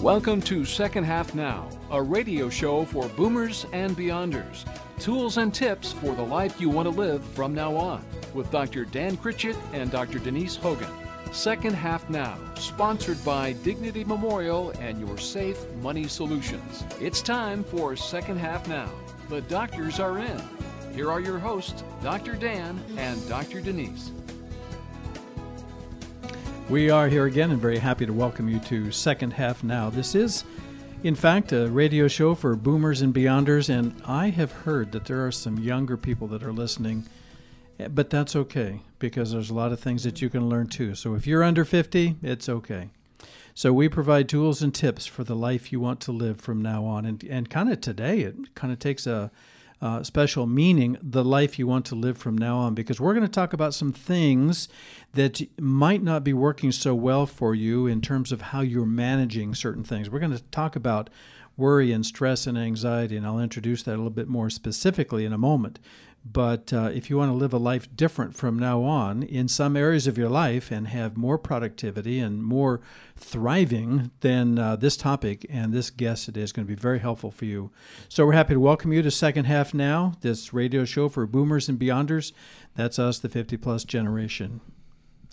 Welcome to Second Half Now, a radio show for boomers and beyonders. Tools and tips for the life you want to live from now on with Dr. Dan Critchett and Dr. Denise Hogan. Second Half Now, sponsored by Dignity Memorial and your Safe Money Solutions. It's time for Second Half Now. The doctors are in. Here are your hosts, Dr. Dan and Dr. Denise. We are here again and very happy to welcome you to Second Half Now. This is, in fact, a radio show for boomers and beyonders, and I have heard that there are some younger people that are listening, eh, but that's okay because there's a lot of things that you can learn too. So if you're under 50, it's okay. So we provide tools and tips for the life you want to live from now on. And, and kind of today, it kind of takes a uh, special meaning, the life you want to live from now on, because we're going to talk about some things that might not be working so well for you in terms of how you're managing certain things. We're going to talk about worry and stress and anxiety, and I'll introduce that a little bit more specifically in a moment. But uh, if you want to live a life different from now on in some areas of your life and have more productivity and more thriving, then uh, this topic and this guest today is going to be very helpful for you. So we're happy to welcome you to Second Half Now, this radio show for boomers and beyonders. That's us, the 50 plus generation.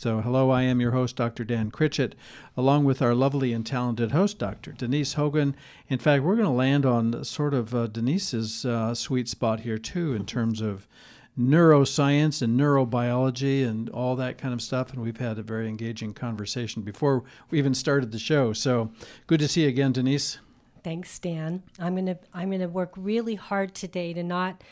So, hello, I am your host, Dr. Dan Critchett, along with our lovely and talented host, Dr. Denise Hogan. In fact, we're going to land on sort of uh, Denise's uh, sweet spot here, too, in terms of neuroscience and neurobiology and all that kind of stuff. And we've had a very engaging conversation before we even started the show. So, good to see you again, Denise. Thanks, Dan. I'm gonna I'm gonna work really hard today to not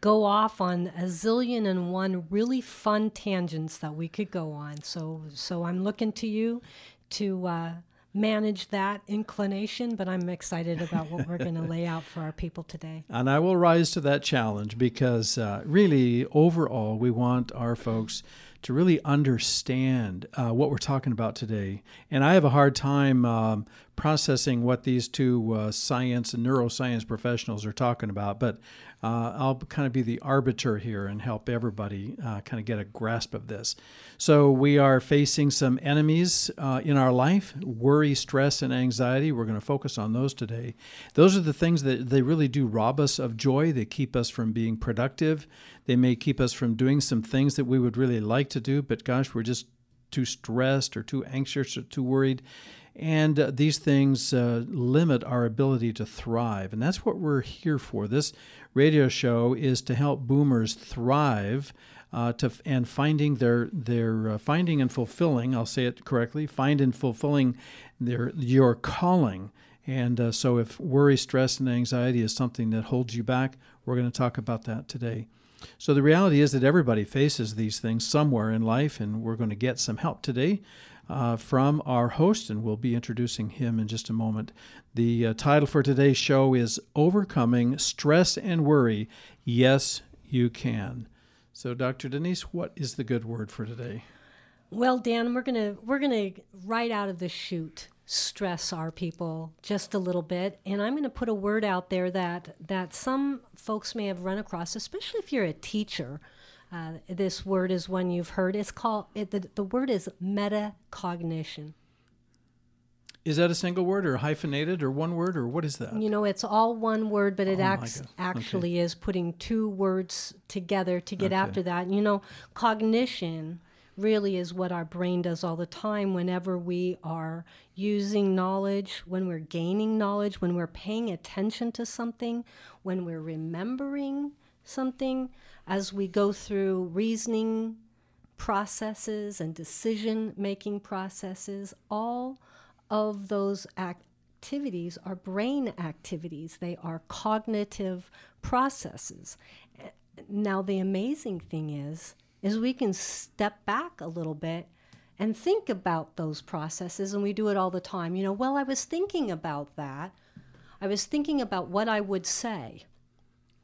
go off on a zillion and one really fun tangents that we could go on. So, so I'm looking to you to uh, manage that inclination, but I'm excited about what we're going to lay out for our people today. And I will rise to that challenge because uh, really, overall, we want our folks to really understand uh, what we're talking about today. And I have a hard time um, processing what these two uh, science and neuroscience professionals are talking about, but uh, I'll kind of be the arbiter here and help everybody uh, kind of get a grasp of this. So, we are facing some enemies uh, in our life worry, stress, and anxiety. We're going to focus on those today. Those are the things that they really do rob us of joy. They keep us from being productive. They may keep us from doing some things that we would really like to do, but gosh, we're just too stressed or too anxious or too worried. And uh, these things uh, limit our ability to thrive. And that's what we're here for. This radio show is to help boomers thrive. Uh, to and finding their their uh, finding and fulfilling I'll say it correctly find and fulfilling their your calling and uh, so if worry stress and anxiety is something that holds you back we're going to talk about that today so the reality is that everybody faces these things somewhere in life and we're going to get some help today uh, from our host, and we'll be introducing him in just a moment. The uh, title for today's show is Overcoming Stress and Worry. Yes, you can. So, Dr. Denise, what is the good word for today? Well, Dan, we're gonna we're gonna right out of the chute stress our people just a little bit, and I'm gonna put a word out there that that some folks may have run across, especially if you're a teacher uh, this word is one you've heard. It's called it, the, the word is metacognition. Is that a single word or hyphenated or one word or what is that? You know, it's all one word, but it oh acts, actually okay. is putting two words together to get okay. after that. You know, cognition really is what our brain does all the time whenever we are using knowledge, when we're gaining knowledge, when we're paying attention to something, when we're remembering something as we go through reasoning processes and decision making processes, all of those activities are brain activities. They are cognitive processes. Now the amazing thing is is we can step back a little bit and think about those processes. And we do it all the time. You know, well, I was thinking about that. I was thinking about what I would say.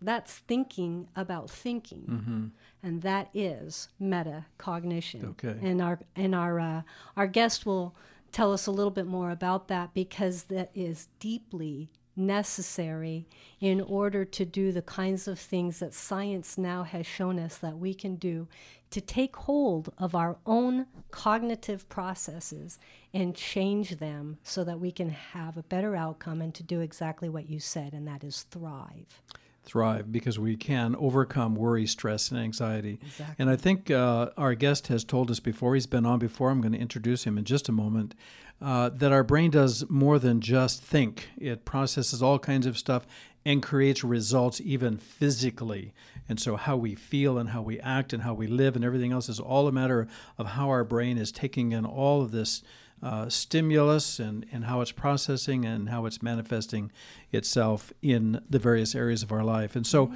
That's thinking about thinking. Mm-hmm. And that is metacognition. Okay. And our and our uh, our guest will tell us a little bit more about that because that is deeply necessary in order to do the kinds of things that science now has shown us that we can do to take hold of our own cognitive processes and change them so that we can have a better outcome and to do exactly what you said, and that is thrive thrive because we can overcome worry, stress, and anxiety. Exactly. And I think uh, our guest has told us before, he's been on before, I'm going to introduce him in just a moment, uh, that our brain does more than just think. It processes all kinds of stuff and creates results even physically. And so, how we feel and how we act and how we live and everything else is all a matter of how our brain is taking in all of this uh, stimulus and, and how it's processing and how it's manifesting itself in the various areas of our life. And so,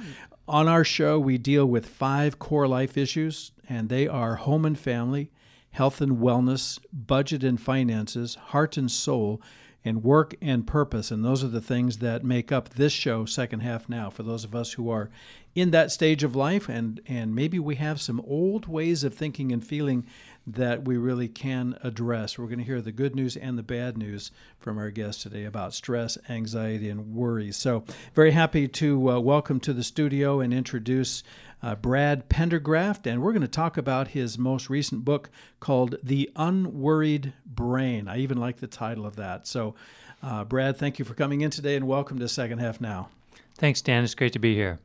on our show, we deal with five core life issues, and they are home and family, health and wellness, budget and finances, heart and soul, and work and purpose. And those are the things that make up this show, second half now, for those of us who are in that stage of life and, and maybe we have some old ways of thinking and feeling that we really can address. We're going to hear the good news and the bad news from our guest today about stress, anxiety, and worry. So, very happy to uh, welcome to the studio and introduce uh, Brad Pendergraft, and we're going to talk about his most recent book called The Unworried Brain. I even like the title of that. So, uh, Brad, thank you for coming in today and welcome to Second Half Now. Thanks, Dan. It's great to be here.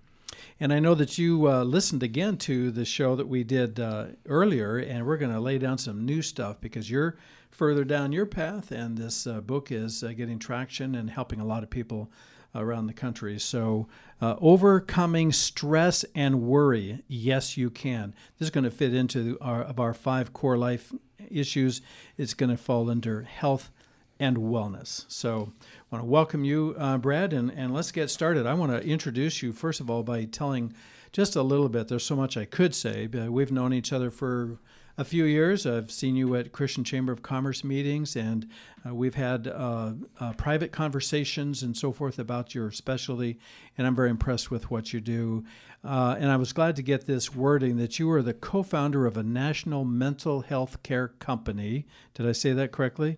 And I know that you uh, listened again to the show that we did uh, earlier, and we're going to lay down some new stuff because you're further down your path, and this uh, book is uh, getting traction and helping a lot of people around the country. So, uh, overcoming stress and worry, yes, you can. This is going to fit into our of our five core life issues. It's going to fall under health and wellness. So, I want to welcome you, uh, Brad, and, and let's get started. I want to introduce you, first of all, by telling just a little bit. There's so much I could say, but we've known each other for a few years. I've seen you at Christian Chamber of Commerce meetings, and uh, we've had uh, uh, private conversations and so forth about your specialty, and I'm very impressed with what you do. Uh, and I was glad to get this wording that you are the co founder of a national mental health care company. Did I say that correctly?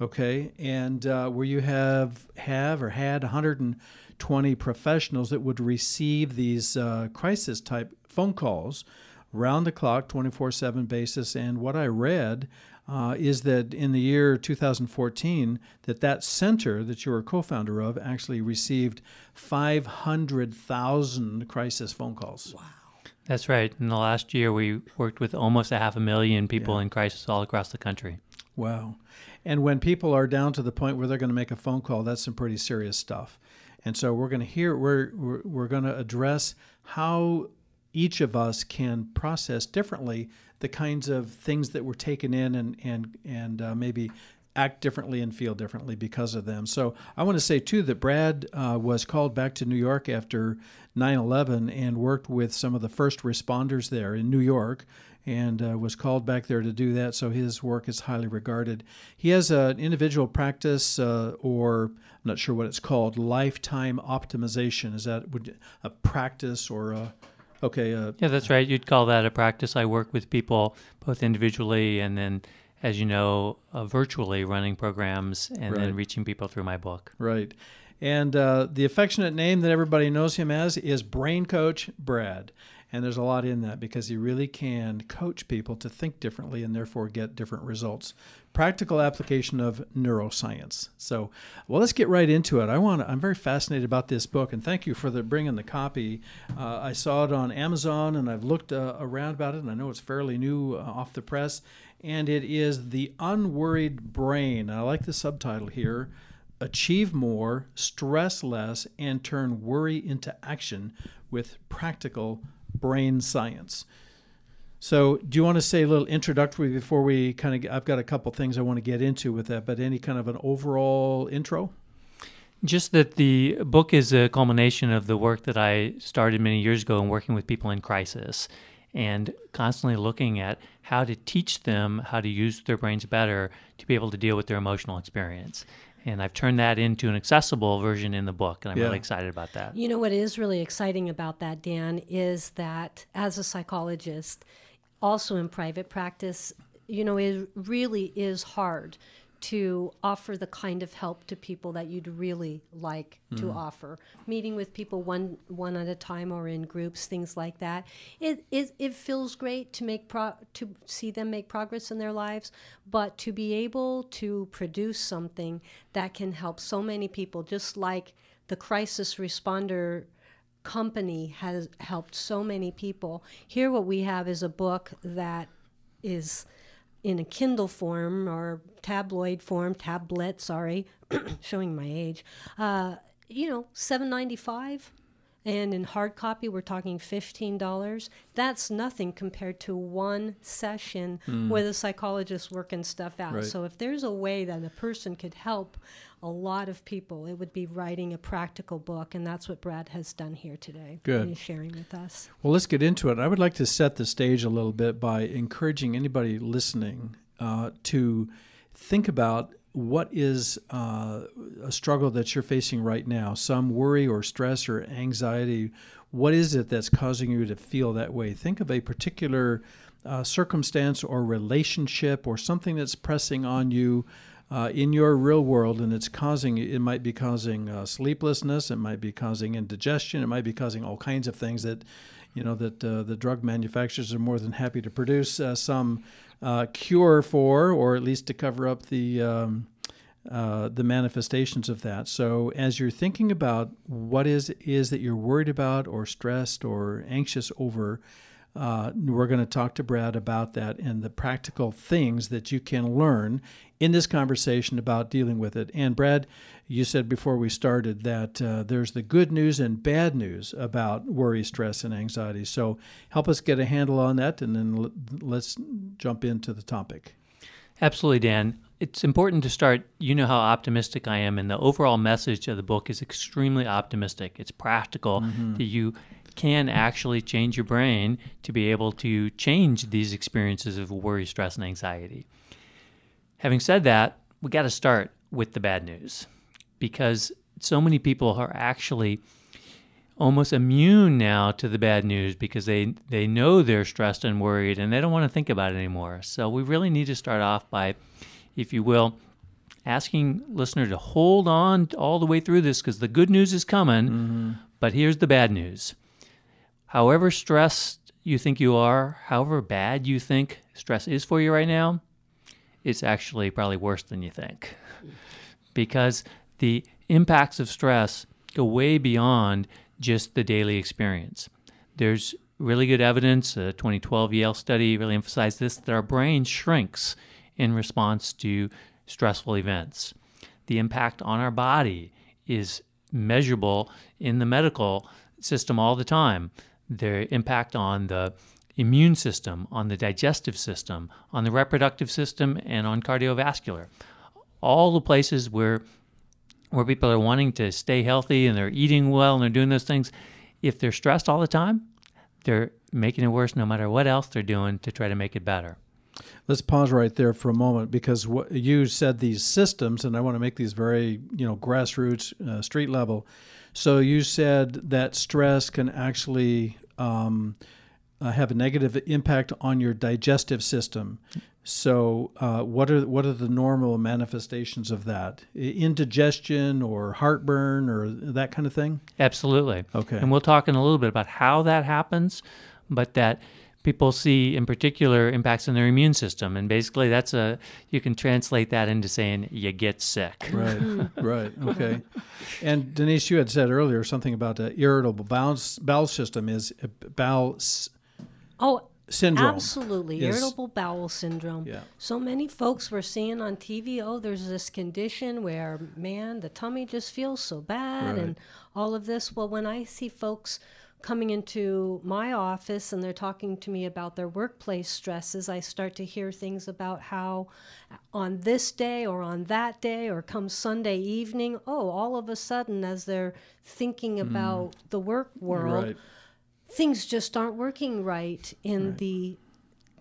Okay, and uh, where you have have or had 120 professionals that would receive these uh, crisis type phone calls round the clock, 24/7 basis. And what I read uh, is that in the year 2014, that that center that you were co-founder of actually received 500,000 crisis phone calls. Wow. That's right. In the last year, we worked with almost a half a million people yeah. in crisis all across the country. Wow. And when people are down to the point where they're going to make a phone call, that's some pretty serious stuff. And so we're going to hear we're we're, we're going to address how each of us can process differently the kinds of things that were taken in and and and uh, maybe act differently and feel differently because of them. So I want to say too that Brad uh, was called back to New York after 9/11 and worked with some of the first responders there in New York and uh, was called back there to do that. So his work is highly regarded. He has an individual practice, uh, or I'm not sure what it's called, lifetime optimization. Is that a practice or a okay? Uh, yeah, that's right. You'd call that a practice. I work with people both individually and then. As you know, uh, virtually running programs and right. then reaching people through my book. Right. And uh, the affectionate name that everybody knows him as is Brain Coach Brad. And there's a lot in that because he really can coach people to think differently and therefore get different results. Practical application of neuroscience. So, well, let's get right into it. I want. I'm very fascinated about this book, and thank you for the bringing the copy. Uh, I saw it on Amazon, and I've looked uh, around about it, and I know it's fairly new uh, off the press. And it is the Unworried Brain. I like the subtitle here achieve more, stress less, and turn worry into action with practical brain science. So, do you want to say a little introductory before we kind of? I've got a couple things I want to get into with that, but any kind of an overall intro? Just that the book is a culmination of the work that I started many years ago in working with people in crisis. and constantly looking at how to teach them how to use their brains better to be able to deal with their emotional experience. And I've turned that into an accessible version in the book, and I'm Yeah. really excited about that. You know what is really exciting about that, Dan, is that as a psychologist, also in private practice, you know, it really is hard to offer the kind of help to people that you'd really like to mm-hmm. offer. Meeting with people one one at a time or in groups, things like that. It it, it feels great to make pro- to see them make progress in their lives, but to be able to produce something that can help so many people, just like the crisis responder company has helped so many people. Here, what we have is a book that is in a Kindle form or tabloid form, tablet, sorry, showing my age. Uh, you know, seven ninety five, and in hard copy we're talking fifteen dollars. That's nothing compared to one session where the psychologists working stuff out. Right. So if there's a way that a person could help a lot of people, it would be writing a practical book, and that's what Brad has done here today. Good. and he's sharing with us. Well, let's get into it. I would like to set the stage a little bit by encouraging anybody listening uh, to think about what is uh, a struggle that you're facing right now, some worry or stress or anxiety. What is it that's causing you to feel that way? Think of a particular uh, circumstance or relationship or something that's pressing on you uh, in your real world, and it's causing it might be causing uh, sleeplessness, it might be causing indigestion, it might be causing all kinds of things that you know that uh, the drug manufacturers are more than happy to produce uh, some uh, cure for, or at least to cover up the. Um, uh, the manifestations of that. So, as you're thinking about what is is that you're worried about, or stressed, or anxious over, uh, we're going to talk to Brad about that and the practical things that you can learn in this conversation about dealing with it. And Brad, you said before we started that uh, there's the good news and bad news about worry, stress, and anxiety. So help us get a handle on that, and then l- let's jump into the topic. Absolutely, Dan. It's important to start. You know how optimistic I am, and the overall message of the book is extremely optimistic. It's practical that you can actually change your brain to be able to change these experiences of worry, stress, and anxiety. Having said that, we got to start with the bad news because so many people are actually almost immune now to the bad news because they they know they're stressed and worried and they don't want to think about it anymore. So we really need to start off by, if you will, asking listener to hold on all the way through this because the good news is coming, mm-hmm. but here's the bad news. However stressed you think you are, however bad you think stress is for you right now, it's actually probably worse than you think. Because the impacts of stress go way beyond just the daily experience. There's really good evidence, a 2012 Yale study really emphasized this, that our brain shrinks in response to stressful events. The impact on our body is measurable in the medical system all the time. The impact on the immune system, on the digestive system, on the reproductive system, and on cardiovascular. All the places where where people are wanting to stay healthy and they're eating well and they're doing those things, if they're stressed all the time, they're making it worse no matter what else they're doing to try to make it better. Let's pause right there for a moment because what you said these systems, and I want to make these very you know grassroots, uh, street level. So you said that stress can actually um, uh, have a negative impact on your digestive system. So uh, what are what are the normal manifestations of that? Indigestion or heartburn or that kind of thing? Absolutely. Okay. And we'll talk in a little bit about how that happens, but that people see in particular impacts on their immune system. And basically, that's a, you can translate that into saying you get sick. Right, right, okay. And Denise, you had said earlier something about the irritable bowel, bowel system is bowel Oh, syndrome. Absolutely. is- Irritable bowel syndrome. Yeah. So many folks were seeing on TV, oh, there's this condition where, man, the tummy just feels so bad Right. and all of this. Well, when I see folks coming into my office and they're talking to me about their workplace stresses, I start to hear things about how on this day or on that day or come Sunday evening, oh, all of a sudden, as they're thinking hmm. about the work world, Right. things just aren't working right in right. the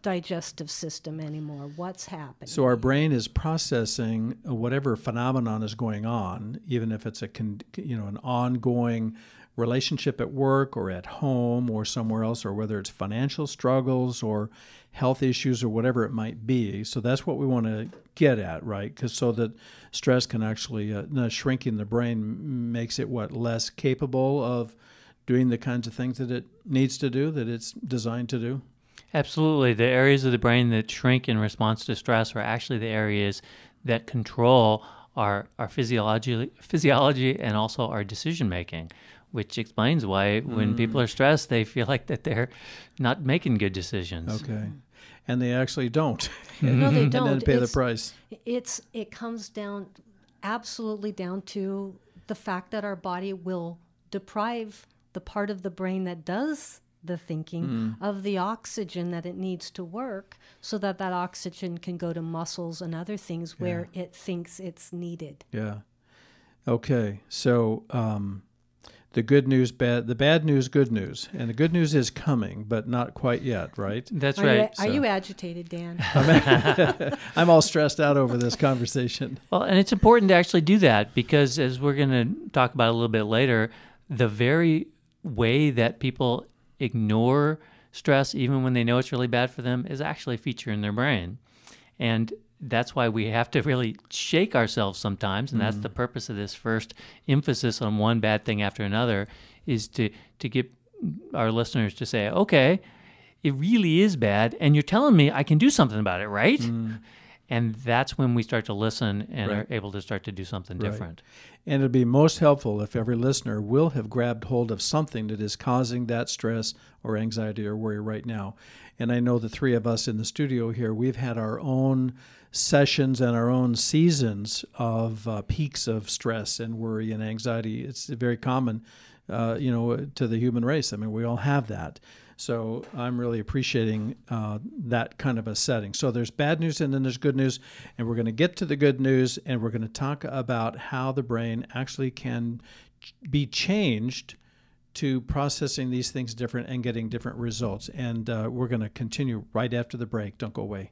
digestive system anymore. What's happening? So our brain is processing whatever phenomenon is going on, even if it's a you know an ongoing relationship at work or at home or somewhere else, or whether it's financial struggles or health issues or whatever it might be. So that's what we want to get at, right? Because so that stress can actually uh, shrinking the brain makes it what less capable of doing the kinds of things that it needs to do that it's designed to do. Absolutely. The areas of the brain that shrink in response to stress are actually the areas that control our, our physiology, physiology and also our decision making, which explains why when mm. people are stressed, they feel like that they're not making good decisions. Okay. And they actually don't. no, they don't. and then pay it's, the price. It's it comes down absolutely down to the fact that our body will deprive the part of the brain that does the thinking mm. of the oxygen that it needs to work so that that oxygen can go to muscles and other things yeah. where it thinks it's needed. Yeah. Okay. So um, the good news, bad, the bad news, good news, and the good news is coming, but not quite yet, right? That's are right. You, are you agitated, Dan? I'm all stressed out over this conversation. Well, and it's important to actually do that because, as we're going to talk about a little bit later, the very way that people ignore stress, even when they know it's really bad for them, is actually a feature in their brain. And that's why we have to really shake ourselves sometimes. And mm-hmm. that's the purpose of this first emphasis on one bad thing after another is to, to get our listeners to say, okay, it really is bad. And you're telling me I can do something about it, right? Mm. And that's when we start to listen and right. are able to start to do something right. different. And it'd be most helpful if every listener will have grabbed hold of something that is causing that stress or anxiety or worry right now. And I know the three of us in the studio here, we've had our own sessions and our own seasons of uh, peaks of stress and worry and anxiety. It's very common, uh, you know, to the human race. I mean, we all have that. So I'm really appreciating uh, that kind of a setting. So there's bad news and then there's good news, and we're going to get to the good news and we're going to talk about how the brain actually can be changed to processing these things different and getting different results. And uh, we're going to continue right after the break. Don't go away.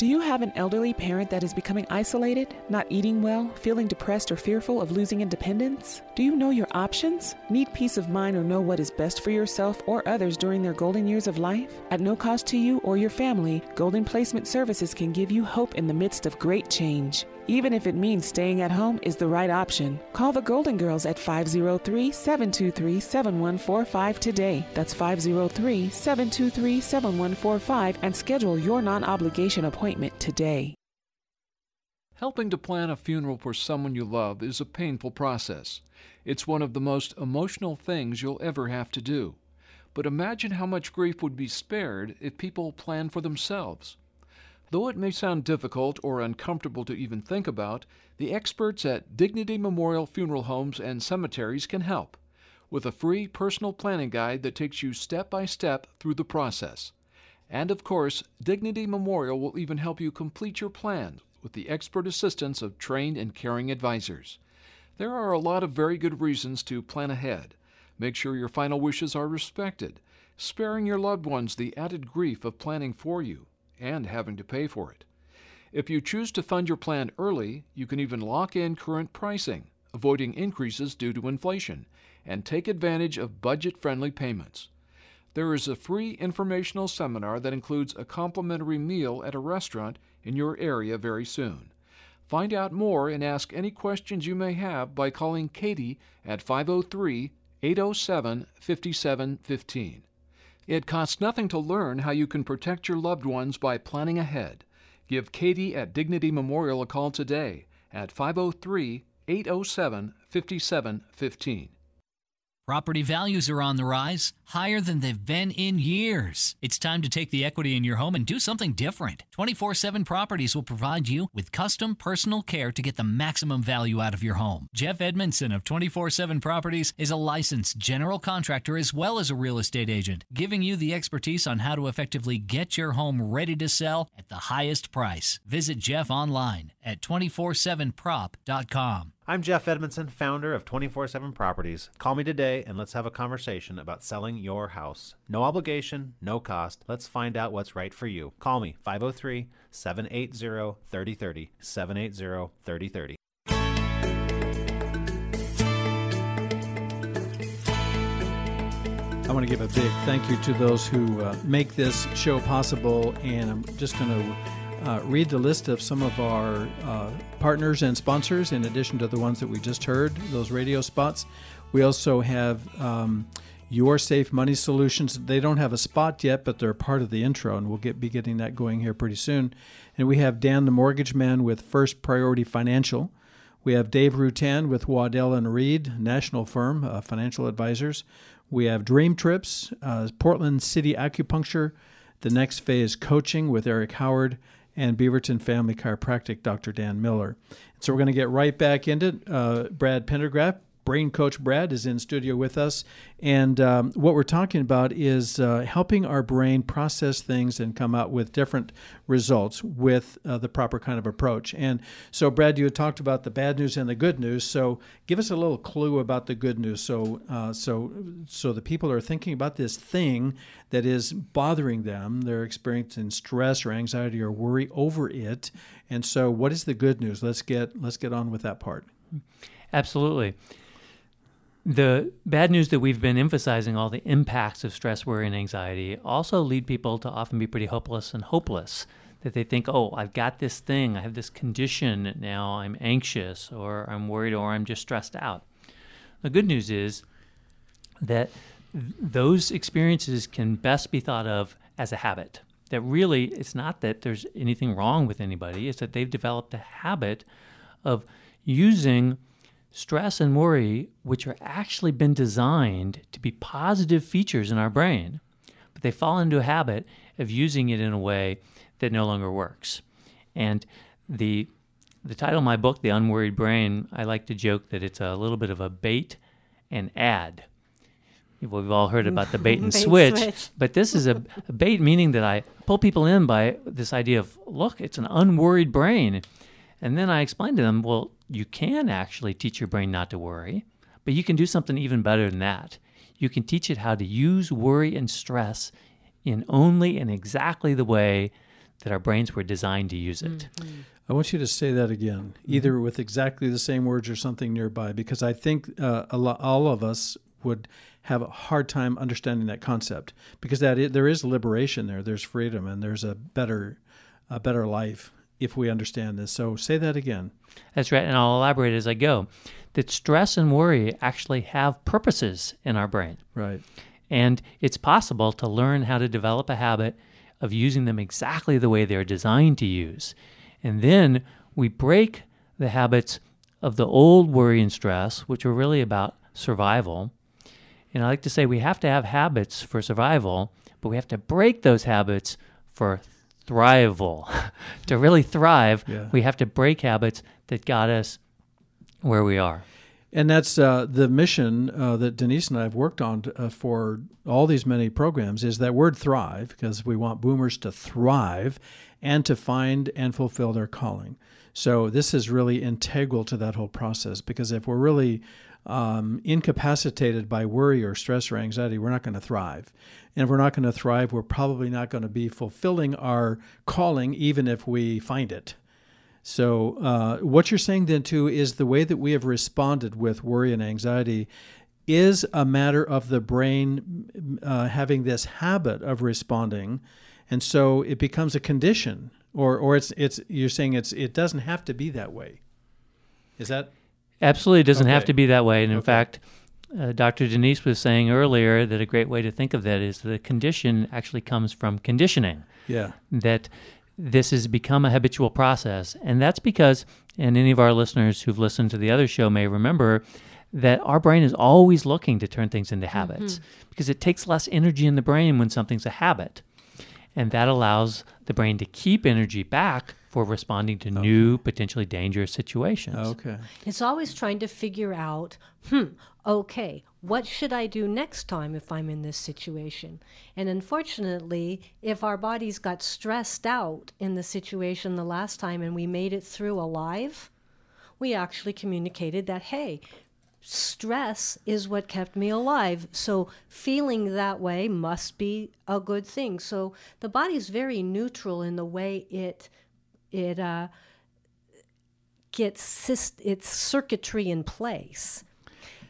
Do you have an elderly parent that is becoming isolated, not eating well, feeling depressed or fearful of losing independence? Do you know your options? Need peace of mind or know what is best for yourself or others during their golden years of life? At no cost to you or your family, Golden Placement Services can give you hope in the midst of great change. Even if it means staying at home is the right option. Call the Golden Girls at 503 723 7145 today. That's 503 723 7145 and schedule your non obligation appointment today. Helping to plan a funeral for someone you love is a painful process. It's one of the most emotional things you'll ever have to do. But imagine how much grief would be spared if people planned for themselves. Though it may sound difficult or uncomfortable to even think about, the experts at Dignity Memorial Funeral Homes and Cemeteries can help with a free personal planning guide that takes you step by step through the process. And of course, Dignity Memorial will even help you complete your plan with the expert assistance of trained and caring advisors. There are a lot of very good reasons to plan ahead. Make sure your final wishes are respected, sparing your loved ones the added grief of planning for you and having to pay for it. If you choose to fund your plan early, you can even lock in current pricing, avoiding increases due to inflation, and take advantage of budget friendly payments. There is a free informational seminar that includes a complimentary meal at a restaurant in your area very soon. Find out more and ask any questions you may have by calling Katie at 503 807 5715. It costs nothing to learn how you can protect your loved ones by planning ahead. Give Katie at Dignity Memorial a call today at 503 807 5715. Property values are on the rise, higher than they've been in years. It's time to take the equity in your home and do something different. 24 7 Properties will provide you with custom personal care to get the maximum value out of your home. Jeff Edmondson of 24 7 Properties is a licensed general contractor as well as a real estate agent, giving you the expertise on how to effectively get your home ready to sell at the highest price. Visit Jeff online at 247prop.com. I'm Jeff Edmondson, founder of 24 7 Properties. Call me today and let's have a conversation about selling your house. No obligation, no cost. Let's find out what's right for you. Call me 503 780 3030. 780 3030. I want to give a big thank you to those who uh, make this show possible, and I'm just going to uh, read the list of some of our uh, partners and sponsors, in addition to the ones that we just heard, those radio spots. We also have um, Your Safe Money Solutions. They don't have a spot yet, but they're part of the intro, and we'll get be getting that going here pretty soon. And we have Dan the Mortgage Man with First Priority Financial. We have Dave Rutan with Waddell and Reed, national firm, uh, financial advisors. We have Dream Trips, uh, Portland City Acupuncture, the next phase coaching with Eric Howard, and Beaverton Family Chiropractic, Dr. Dan Miller. So we're going to get right back into. Uh, Brad Pendergraft, Brain Coach Brad, is in studio with us. And um, what we're talking about is uh, helping our brain process things and come out with different results with uh, the proper kind of approach. And so, Brad, you had talked about the bad news and the good news. So, give us a little clue about the good news. So, uh, so, so the people are thinking about this thing that is bothering them. They're experiencing stress or anxiety or worry over it. And so, what is the good news? Let's get let's get on with that part. Absolutely. The bad news that we've been emphasizing, all the impacts of stress, worry, and anxiety, also lead people to often be pretty hopeless and hopeless. That they think, oh, I've got this thing, I have this condition, now I'm anxious, or I'm worried, or I'm just stressed out. The good news is that th- those experiences can best be thought of as a habit. That really, it's not that there's anything wrong with anybody, it's that they've developed a habit of using stress and worry, which are actually been designed to be positive features in our brain, but they fall into a habit of using it in a way that no longer works. And the the title of my book, The Unworried Brain, I like to joke that it's a little bit of a bait and add. We've all heard about the bait and Bait switch, switch. but this is a, a bait meaning that I pull people in by this idea of look, it's an unworried brain. And then I explain to them, well, you can actually teach your brain not to worry, but you can do something even better than that. You can teach it how to use worry and stress in only and exactly the way that our brains were designed to use it. I want you to say that again, either with exactly the same words or something nearby, because I think uh, a lo- all of us would have a hard time understanding that concept. Because that i there is liberation there, there's freedom, and there's a better, a better life if we understand this. So say that again. That's right, and I'll elaborate as I go. That stress and worry actually have purposes in our brain. Right. And it's possible to learn how to develop a habit of using them exactly the way they're designed to use. And then we break the habits of the old worry and stress, which are really about survival. And I like to say we have to have habits for survival, but we have to break those habits for thrival. to really thrive, Yeah. we have to break habits that got us where we are. And that's uh, the mission uh, that Denise and I have worked on uh, for all these many programs is that word thrive, because we want boomers to thrive and to find and fulfill their calling. So this is really integral to that whole process because if we're really um, incapacitated by worry or stress or anxiety, we're not going to thrive. And if we're not going to thrive, we're probably not going to be fulfilling our calling, even if we find it. So, uh, what you're saying then, too, is the way that we have responded with worry and anxiety is a matter of the brain uh, having this habit of responding, and so it becomes a condition, or or it's it's you're saying it's it doesn't have to be that way. Is that Absolutely, it doesn't have to be that way. And in Okay. fact, uh, Dr. Denise was saying earlier that a great way to think of that is the condition actually comes from conditioning. yeah That this has become a habitual process. And that's because, and any of our listeners who've listened to the other show may remember, that our brain is always looking to turn things into habits because it takes less energy in the brain when something's a habit. And that allows the brain to keep energy back for responding to new, potentially dangerous situations. okay It's always trying to figure out, hmm, okay, what should I do next time if I'm in this situation? And unfortunately, if our bodies got stressed out in the situation the last time and we made it through alive, we actually communicated that, hey, stress is what kept me alive. So feeling that way must be a good thing. So the body is very neutral in the way it it uh, gets its circuitry in place,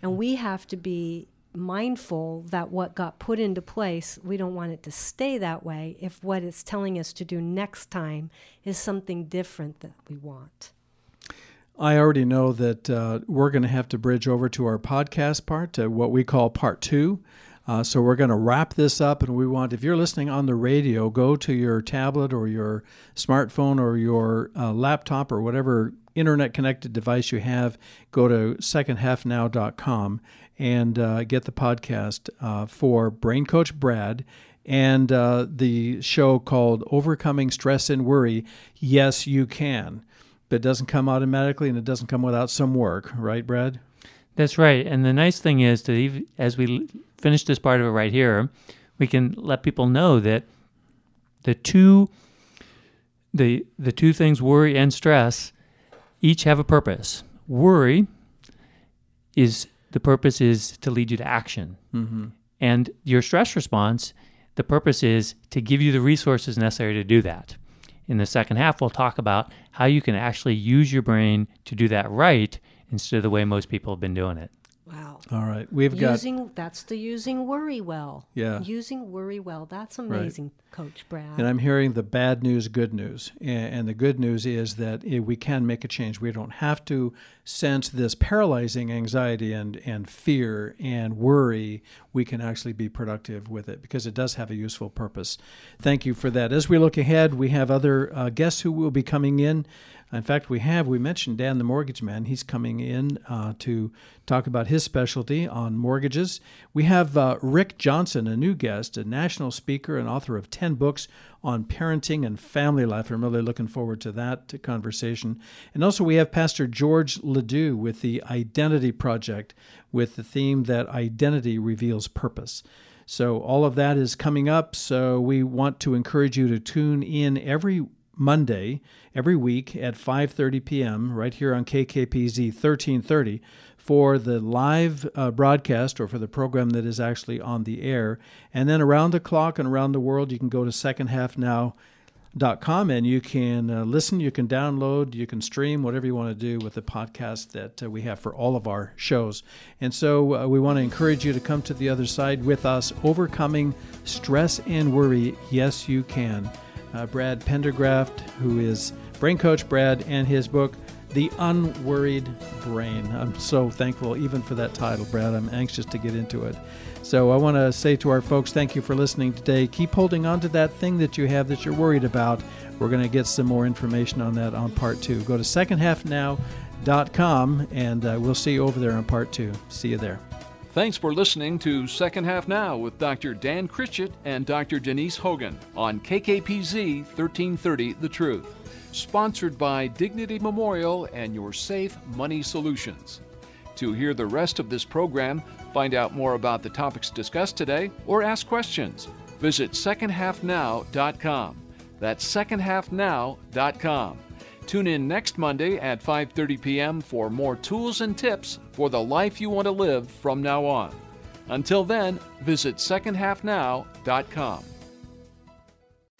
and we have to be mindful that what got put into place, we don't want it to stay that way if what it's telling us to do next time is something different that we want. I already know that uh, we're going to have to bridge over to our podcast part, to what we call part two. Uh, so we're going to wrap this up, and we want, if you're listening on the radio, go to your tablet or your smartphone or your uh, laptop or whatever internet connected device you have, go to secondhalfnow.com and uh, get the podcast uh, for Brain Coach Brad and uh, the show called Overcoming Stress and Worry. Yes, you can but it doesn't come automatically and it doesn't come without some work, right, Brad? That's right. And the nice thing is that as we finish this part of it right here, we can let people know that the two the the two things worry and stress each have a purpose. Worry is the purpose is to lead you to action. Mm-hmm. And your stress response, the purpose is to give you the resources necessary to do that. In the second half, we'll talk about how you can actually use your brain to do that right instead of the way most people have been doing it. Wow. All right. We've using, got that's the using worry well. Yeah. Using worry well. That's amazing, right. Coach Brad. And I'm hearing the bad news, good news. And the good news is that we can make a change. We don't have to sense this paralyzing anxiety and, and fear and worry. We can actually be productive with it because it does have a useful purpose. Thank you for that. As we look ahead, we have other uh, guests who will be coming in. In fact, we have, we mentioned Dan the Mortgage Man. He's coming in uh, to talk about his specialty on mortgages. We have uh, Rick Johnson, a new guest, a national speaker and author of 10 books on parenting and family life. I'm really looking forward to that conversation. And also, we have Pastor George Ledoux with the Identity Project with the theme that identity reveals purpose. So, all of that is coming up. So, we want to encourage you to tune in every Monday every week at 5:30 p.m. right here on KKPZ 1330 for the live uh, broadcast or for the program that is actually on the air. And then around the clock and around the world, you can go to secondhalfnow.com and you can uh, listen, you can download, you can stream, whatever you want to do with the podcast that uh, we have for all of our shows. And so uh, we want to encourage you to come to the other side with us, overcoming stress and worry. Yes, you can uh, Brad Pendergraft, who is Brain Coach Brad, and his book, The Unworried Brain. I'm so thankful even for that title, Brad. I'm anxious to get into it. So I want to say to our folks, thank you for listening today. Keep holding on to that thing that you have that you're worried about. We're going to get some more information on that on part two. Go to secondhalfnow.com and uh, we'll see you over there on part two. See you there. Thanks for listening to Second Half Now with Dr. Dan Critchett and Dr. Denise Hogan on KKPZ 1330 The Truth. Sponsored by Dignity Memorial and Your Safe Money Solutions. To hear the rest of this program, find out more about the topics discussed today, or ask questions, visit secondhalfnow.com. That's secondhalfnow.com. Tune in next Monday at 5:30 p.m. for more tools and tips for the life you want to live from now on. Until then, visit secondhalfnow.com.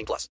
18 plus.